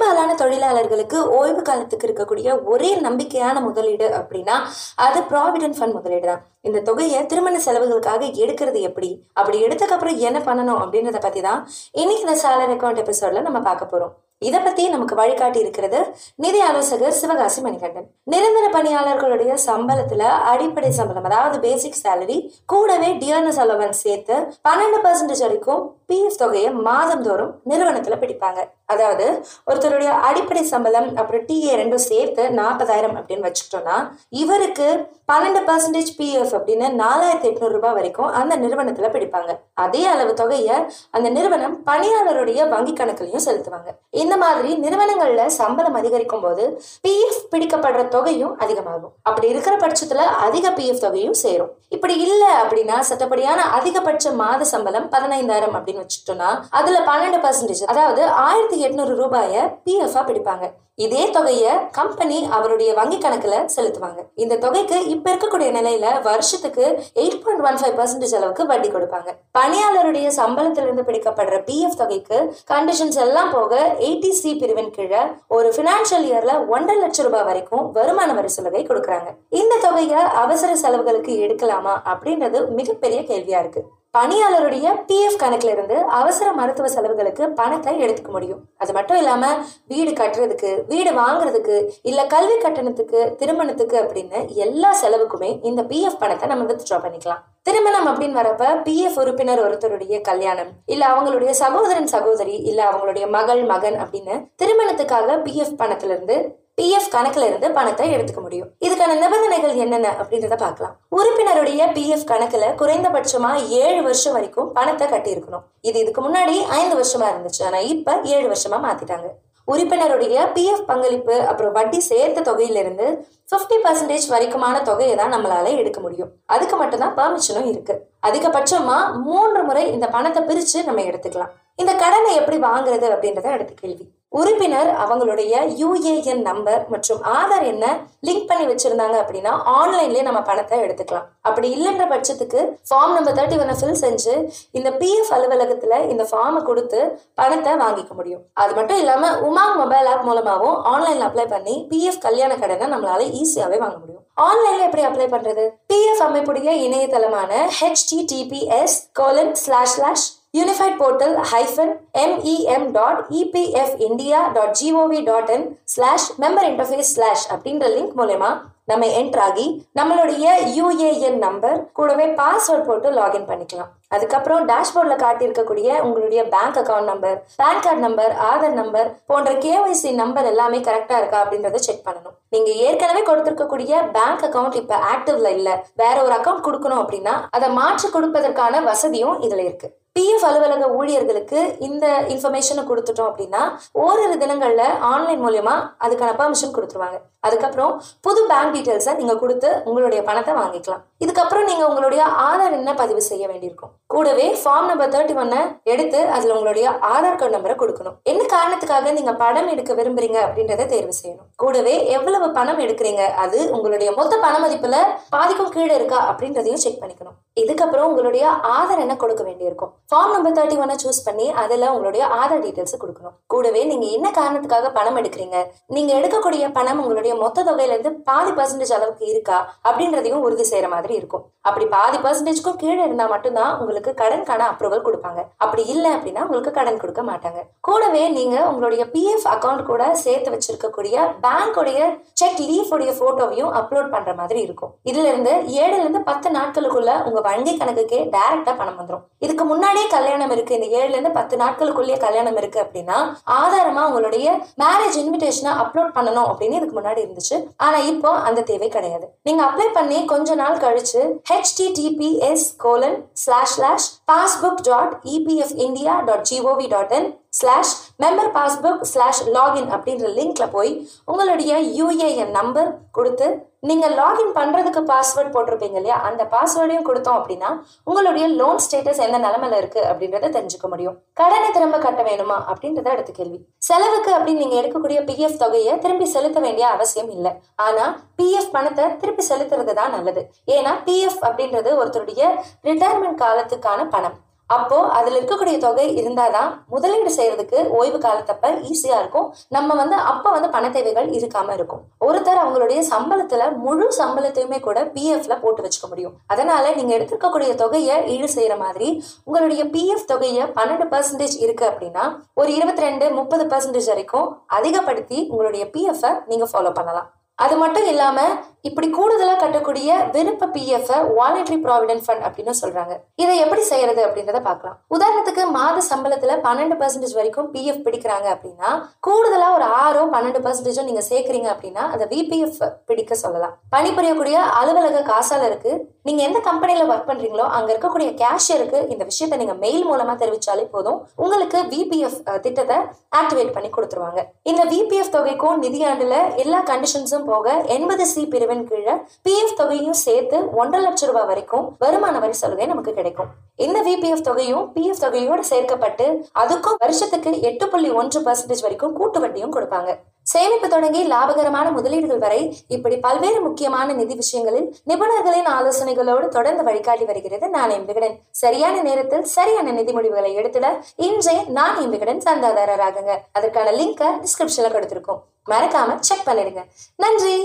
பெரும்பாலான தொழிலாளர்களுக்கு ஓய்வு காலத்துக்கு இருக்கக்கூடிய ஒரே நம்பிக்கையான முதலீடு அப்படின்னா அது ப்ராவிடன்ட் ஃபண்ட் முதலீடு தான் இந்த தொகையை திருமண செலவுகளுக்காக எடுக்கிறது எப்படி? அப்படி எடுத்ததுக்கப்புறம் என்ன பண்ணணும் அப்படின்றத பத்தி தான் இன்னைக்கு இந்த சேலரி அக்கௌண்ட் எபிசோட்ல நம்ம பார்க்க போறோம். இதை பத்தி நமக்கு வழிகாட்டி இருக்கிறது நிதி ஆலோசகர் சிவகாசி மணிகண்டன். நிரந்தர பணியாளர்களுடைய சம்பளத்துல அடிப்படை சம்பளம் அதாவது பேசிக் சேலரி கூடவே டியர்னஸ் அலவன்ஸ் சேர்த்து பன்னெண்டு பர்சன்டேஜ் வரைக்கும் பிஎஃப் தொகையை மாதந்தோறும் நிறுவனத்துல பிடிப்பாங்க. அதாவது ஒருத்தருடைய அடிப்படை சம்பளம் அப்புறம் டிஏ ரெண்டும் சேர்த்து நாற்பதாயிரம் அப்படின்னு வச்சுக்கிட்டோம்னா இவருக்கு பன்னெண்டு பர்சன்டேஜ் பிஎஃப் அப்படின்னு நாலாயிரத்தி எட்நூறு ரூபாய் வரைக்கும் அந்த நிறுவனத்துல பிடிப்பாங்க. அதே அளவு தொகையை அந்த நிறுவனம் பணியாளருடைய வங்கி கணக்குலையும் செலுத்துவாங்க. இந்த மாதிரி நிறுவனங்கள்ல சம்பளம் அதிகரிக்கும் போது பிஎஃப் பிடிக்கப்படுற தொகையும் அதிகமாகும். அப்படி இருக்கிற பட்சத்துல அதிக பிஎஃப் தொகையும் சேரும். இப்படி இல்ல அப்படின்னா சட்டப்படியான அதிகபட்ச மாத சம்பளம் பதினைந்தாயிரம் அப்படின்னு வச்சுட்டோம்னா அதுல பன்னெண்டு பர்சன்டேஜ் அதாவது ஆயிரத்தி எட்நூறு ரூபாய பிஎஃப் பிடிப்பாங்க. இதே தொகையை கம்பெனி அவருடைய வங்கி கணக்குல செலுத்துவாங்க. இந்த தொகைக்கு இப்ப இருக்கக்கூடிய நிலையில வருஷத்துக்கு eight point one five percentage அளவுக்கு வட்டி கொடுப்பாங்க. பணியாளருடைய சம்பளத்திலிருந்து பிடிக்கப்படுற பிஎஃப் தொகைக்கு கண்டிஷன்ஸ் எல்லாம் போக எயிட்டி சி பிரிவின் கீழே ஒரு பினான்சியல் இயர்ல ஒன்றரை லட்சம் ரூபாய் வரைக்கும் வருமான வரி சலுகை கொடுக்குறாங்க. இந்த தொகையை அவசர செலவுகளுக்கு எடுக்கலாமா அப்படின்றது மிகப்பெரிய கேள்வியா இருக்கு. பணியாளருடைய பிஎஃப் கணக்குல இருந்து அவசர மருத்துவ செலவுகளுக்கு பணத்தை எடுத்துக்க முடியும். அது மட்டும் இல்லாம வீடு கட்டுறதுக்கு வீடு வாங்குறதுக்கு இல்ல கல்வி கட்டணத்துக்கு திருமணத்துக்கு அப்படின்னு எல்லா செலவுக்குமே இந்த பிஎஃப் பணத்தை நம்ம வித்ட்ரா பண்ணிக்கலாம். திருமணம் அப்படின்னு வரப்ப பிஎஃப் உறுப்பினர் ஒருத்தருடைய கல்யாணம் இல்ல அவங்களுடைய சகோதரன் சகோதரி இல்ல அவங்களுடைய மகள் மகன் அப்படின்னு திருமணத்துக்காக பிஎஃப் பணத்துல இருந்து பிஎஃப் கணக்குல இருந்து பணத்தை எடுத்துக்க முடியும். இதுக்கான நிபந்தனைகள் என்னென்ன அப்படின்றத பார்க்கலாம். உறுப்பினருடைய பிஎஃப் கணக்குல குறைந்தபட்சமா ஏழு வருஷம் வரைக்கும் பணத்தை கட்டியிருக்கணும். இது இதுக்கு முன்னாடி ஐந்து வருஷமா இருந்துச்சு. ஆனா இப்ப ஏழு வருஷமா மாத்திட்டாங்க. உறுப்பினருடைய பிஎஃப் பங்களிப்பு அப்புறம் வட்டி சேர்த்த தொகையிலிருந்து ஃபிஃப்டி பர்சன்டேஜ் வரைக்குமான தொகையை தான் நம்மளால எடுக்க முடியும். அதுக்கு மட்டும்தான் பர்மிஷனும் இருக்கு. அதிகபட்சமா மூன்று முறை இந்த பணத்தை பிரிச்சு நம்ம எடுத்துக்கலாம். இந்த கடனை எப்படி வாங்குறது அப்படின்றத அடுத்த கேள்வி. உறுப்பினர் அவங்களுடைய யூஏஎன் நம்பர் மற்றும் ஆதார் என்ன லிங்க் பண்ணி வச்சிருந்தாங்க அப்படின்னா ஆன்லைன்லயே நம்ம பணத்தை எடுத்துக்கலாம். அப்படி இல்லைன்ற பட்சத்துக்கு ஃபார்ம் நம்பர் தேர்ட்டி ஒன்னை ஃபில் செஞ்சு இந்த பிஎஃப் அலுவலகத்துல இந்த ஃபார்மை கொடுத்து பணத்தை வாங்கிக்க முடியும். அது மட்டும் இல்லாம உமாங் மொபைல் ஆப் மூலமாகவும் ஆன்லைன்ல அப்ளை பண்ணி பிஎஃப் கல்யாண கடனை நம்மளால ஈஸியாவே வாங்க முடியும். ஆன்லைன்ல எப்படி அப்ளை பண்றது? பிஎஃப் அமைப்புடைய இணையதளமான HTTPS colon slash slash unified portal hyphen MEM dot EPF India dot GOV dot in slash member interface slash அப்படின்ற லிங்க் மூலயமா நம்ம என்ட்ரு ஆகி நம்மளுடைய யூஏஎன் நம்பர் கூடவே பாஸ்வேர்ட் போட்டு லாகின் பண்ணிக்கலாம். அதுக்கப்புறம் டேஷ்போர்டில் காட்டியிருக்கக்கூடிய உங்களுடைய bank account number PAN card number Aadhaar number போன்ற கேஒய்சி நம்பர் எல்லாமே கரெக்டாக இருக்கா அப்படின்றத செக் பண்ணணும். நீங்கள் ஏற்கனவே கொடுத்துருக்கக்கூடிய பேங்க் அக்கௌண்ட் இப்போ ஆக்டிவ்ல இல்லை வேற ஒரு அக்கௌண்ட் கொடுக்கணும் அப்படின்னா அதை மாற்றி கொடுப்பதற்கான வசதியும் இதில் இருக்குது பிஎஃப் அலுவலக ஊழியர்களுக்கு இந்த இன்ஃபர்மேஷனை கொடுத்துட்டோம் அப்படின்னா ஓரிரு தினங்கள்ல ஆன்லைன் மூலயமா அதுக்கான பர்மிஷன் கொடுத்துருவாங்க. அதுக்கப்புறம் புது பேங்க் டீட்டெயில்ஸை நீங்க கொடுத்து உங்களுடைய பணத்தை வாங்கிக்கலாம். இதுக்கப்புறம் நீங்க உங்களுடைய ஆதார் என்ன பதிவு செய்ய வேண்டியிருக்கும்? கூடவே ஃபார்ம் நம்பர் தேர்ட்டி ஒன்னை எடுத்து அதில் உங்களுடைய ஆதார் கார்டு நம்பரை கொடுக்கணும். என்ன காரணத்துக்காக நீங்கள் பணம் எடுக்க விரும்புறீங்க அப்படின்றத தேர்வு செய்யணும். கூடவே எவ்வளவு பணம் எடுக்கிறீங்க? அது உங்களுடைய மொத்த பண மதிப்புல பாதிக்கும் கீழே இருக்கா? அப்படின்றதையும் செக் பண்ணிக்கணும். இதுக்கப்புறம் உங்களுடைய ஆதார் என்ன கொடுக்க வேண்டியிருக்கும்? ஃபார்ம் நம்பர் தேர்ட்டி ஒன்னை சூஸ் பண்ணி அதில் உங்களுடைய ஆதார் டீட்டெயில்ஸ் கொடுக்கணும். கூடவே நீங்க என்ன காரணத்துக்காக பணம் எடுக்கிறீங்க? நீங்க எடுக்கக்கூடிய பணம் உங்களுடைய மொத்த தொகையில இருந்து பாதி பர்சன்டேஜ் அளவுக்கு இருக்கா? அப்படின்றதையும் உறுதி செய்கிற மாதிரி இருக்கும். அப்படி பாதி பர்சன்டேஜ்க்கும் கீழே இருந்தால் மட்டும்தான் உங்களுக்கு கடனுக்கான அப்ரூவல் கொடுப்பாங்க. அப்படி இல்லை அப்படின்னா உங்களுக்கு கடன் கொடுக்க மாட்டாங்க. கூடவே நீங்க உங்களுடைய பிஎஃப் அக்கௌண்ட் கூட சேர்த்து வச்சிருக்கக்கூடிய பேங்கோடைய செக் லீஃப் உடைய போட்டோவையும் அப்லோட் பண்ற மாதிரி இருக்கும். இதுல இருந்து ஏழுல இருந்து பத்து நாட்களுக்குள்ள உங்க வங்கி கணக்குக்கே டைரக்டா பணம் வந்துடும் இதுக்கு முன்னாடியே கல்யாணம் இருக்கு. இந்த ஏழுல இருந்து பத்து நாட்களுக்குள்ளேயே கல்யாணம் இருக்கு அப்படின்னா ஆதாரமா உங்களுடைய மேரேஜ் இன்விடேஷனை அப்லோட் பண்ணணும் அப்படின்னு இதுக்கு முன்னாடி இருந்துச்சு. ஆனா இப்போ அந்த தேவை கிடையாது. நீங்க அப்ளை பண்ணி கொஞ்ச நாள் கழிச்சு HTTPS colon ஸ்லாஷ்ல slash passbook dot EPF India dot GOV dot in slash member passbook slash login அப்படின்ற லிங்க்ல போய் உங்களுடைய யூஏஎன் நம்பர் கொடுத்து நீங்கள் லாகின் பண்ணுறதுக்கு பாஸ்வேர்ட் போட்டிருப்பீங்க இல்லையா? அந்த பாஸ்வேர்டையும் கொடுத்தோம் அப்படின்னா உங்களுடைய லோன் ஸ்டேட்டஸ் எந்த நிலமையில இருக்கு அப்படின்றத தெரிஞ்சுக்க முடியும். கடனை திரும்ப கட்ட வேணுமா அப்படின்றத அடுத்த கேள்வி. செலவுக்கு அப்படின்னு நீங்கள் எடுக்கக்கூடிய பிஎஃப் தொகையை திரும்பி செலுத்த வேண்டிய அவசியம் இல்லை. ஆனால் பிஎஃப் பணத்தை திருப்பி செலுத்துறது தான் நல்லது. ஏன்னா பிஎஃப் அப்படின்றது ஒருத்தருடைய ரிட்டையர்மெண்ட் காலத்துக்கான பணம். அப்போ அதுல இருக்கக்கூடிய தொகை இருந்தாதான் முதலீடு செய்யறதுக்கு ஓய்வு காலத்தப்ப ஈஸியா இருக்கும். நம்ம வந்து அப்ப வந்து பண தேவைகள் இருக்காம இருக்கும். ஒருத்தர் அவங்களுடைய சம்பளத்துல முழு சம்பளத்தையுமே கூட பிஎஃப்ல போட்டு வச்சுக்க முடியும். அதனால நீங்க எடுத்திருக்கக்கூடிய தொகையை ஈடு செய்யற மாதிரி உங்களுடைய பிஎஃப் தொகையை பன்னெண்டு பர்சன்டேஜ் இருக்கு அப்படின்னா ஒரு இருபத்தி ரெண்டு முப்பது பர்சன்டேஜ் வரைக்கும் அதிகப்படுத்தி உங்களுடைய பிஎஃப் நீங்க ஃபாலோ பண்ணலாம். அது மட்டும் இல்லாம இப்படி கூடுதலா கட்டக்கூடிய விருப்ப பிஎஃப் வாலண்டரி ப்ராவிடென்ட் ஃபண்ட் அப்படின்னு சொல்றாங்க. இதை எப்படி செய்யறது அப்படின்றத பார்க்கலாம். உதாரணத்துக்கு மாத சம்பளத்துல பன்னெண்டு பர்சன்டேஜ் வரைக்கும் பிஎஃப் பிடிக்கிறாங்க அப்படின்னா கூடுதலா ஒரு ஆறோ பன்னெண்டு பர்சன்டேஜோ நீங்க சேர்க்கறீங்க அப்படின்னா அதை விபிஎஃப் பிடிக்க சொல்லலாம். பணிபுரியக்கூடிய அலுவலக காசாளருக்கு நீங்க எந்த கம்பெனில ஒர்க் பண்றீங்களோ அங்க இருக்கக்கூடிய கேஷியருக்கு இந்த விஷயத்த நீங்க மெயில் மூலமா தெரிவிச்சாலே போதும். உங்களுக்கு விபிஎஃப் திட்டத்தை ஆக்டிவேட் பண்ணி கொடுத்துருவாங்க. இந்த விபிஎஃப் தொகைக்கும் நிதியாண்டுல எல்லா கண்டிஷன்ஸும் போக எண்பது சி பிரிவின் கீழே பிஎஃப் தொகையும் சேர்த்து ஒன்றரை லட்சம் ரூபாய் வரைக்கும் வருமான வரி சலுகை நமக்கு கிடைக்கும். இந்த விபிஎஃப் தொகையும் பிஎஃப் தொகையோடு சேர்க்கப்பட்டு அதுக்கும் வருஷத்துக்கு எட்டு புள்ளி ஒன்று பர்சன்டேஜ் வரைக்கும் கூட்டு வட்டியும் கொடுப்பாங்க. சேமிப்பு தொடங்கி லாபகரமான முதலீடுகள் வரை இப்படி பல்வேறு முக்கியமான நிதி விஷயங்களில் நிபுணர்களின் ஆலோசனைகளோடு தொடர்ந்து வழிகாட்டி வருகிறது நான் எம்பிகடன். சரியான நேரத்தில் சரியான நிதி முடிவுகளை எடுத்துட இன்றே நான் எம்பிகடன் சந்தாதாரராகுங்க. அதற்கான லிங்கை டிஸ்கிரிப்ஷன்ல கொடுத்திருக்கோம். மறக்காம செக் பண்ணிடுங்க. நன்றி!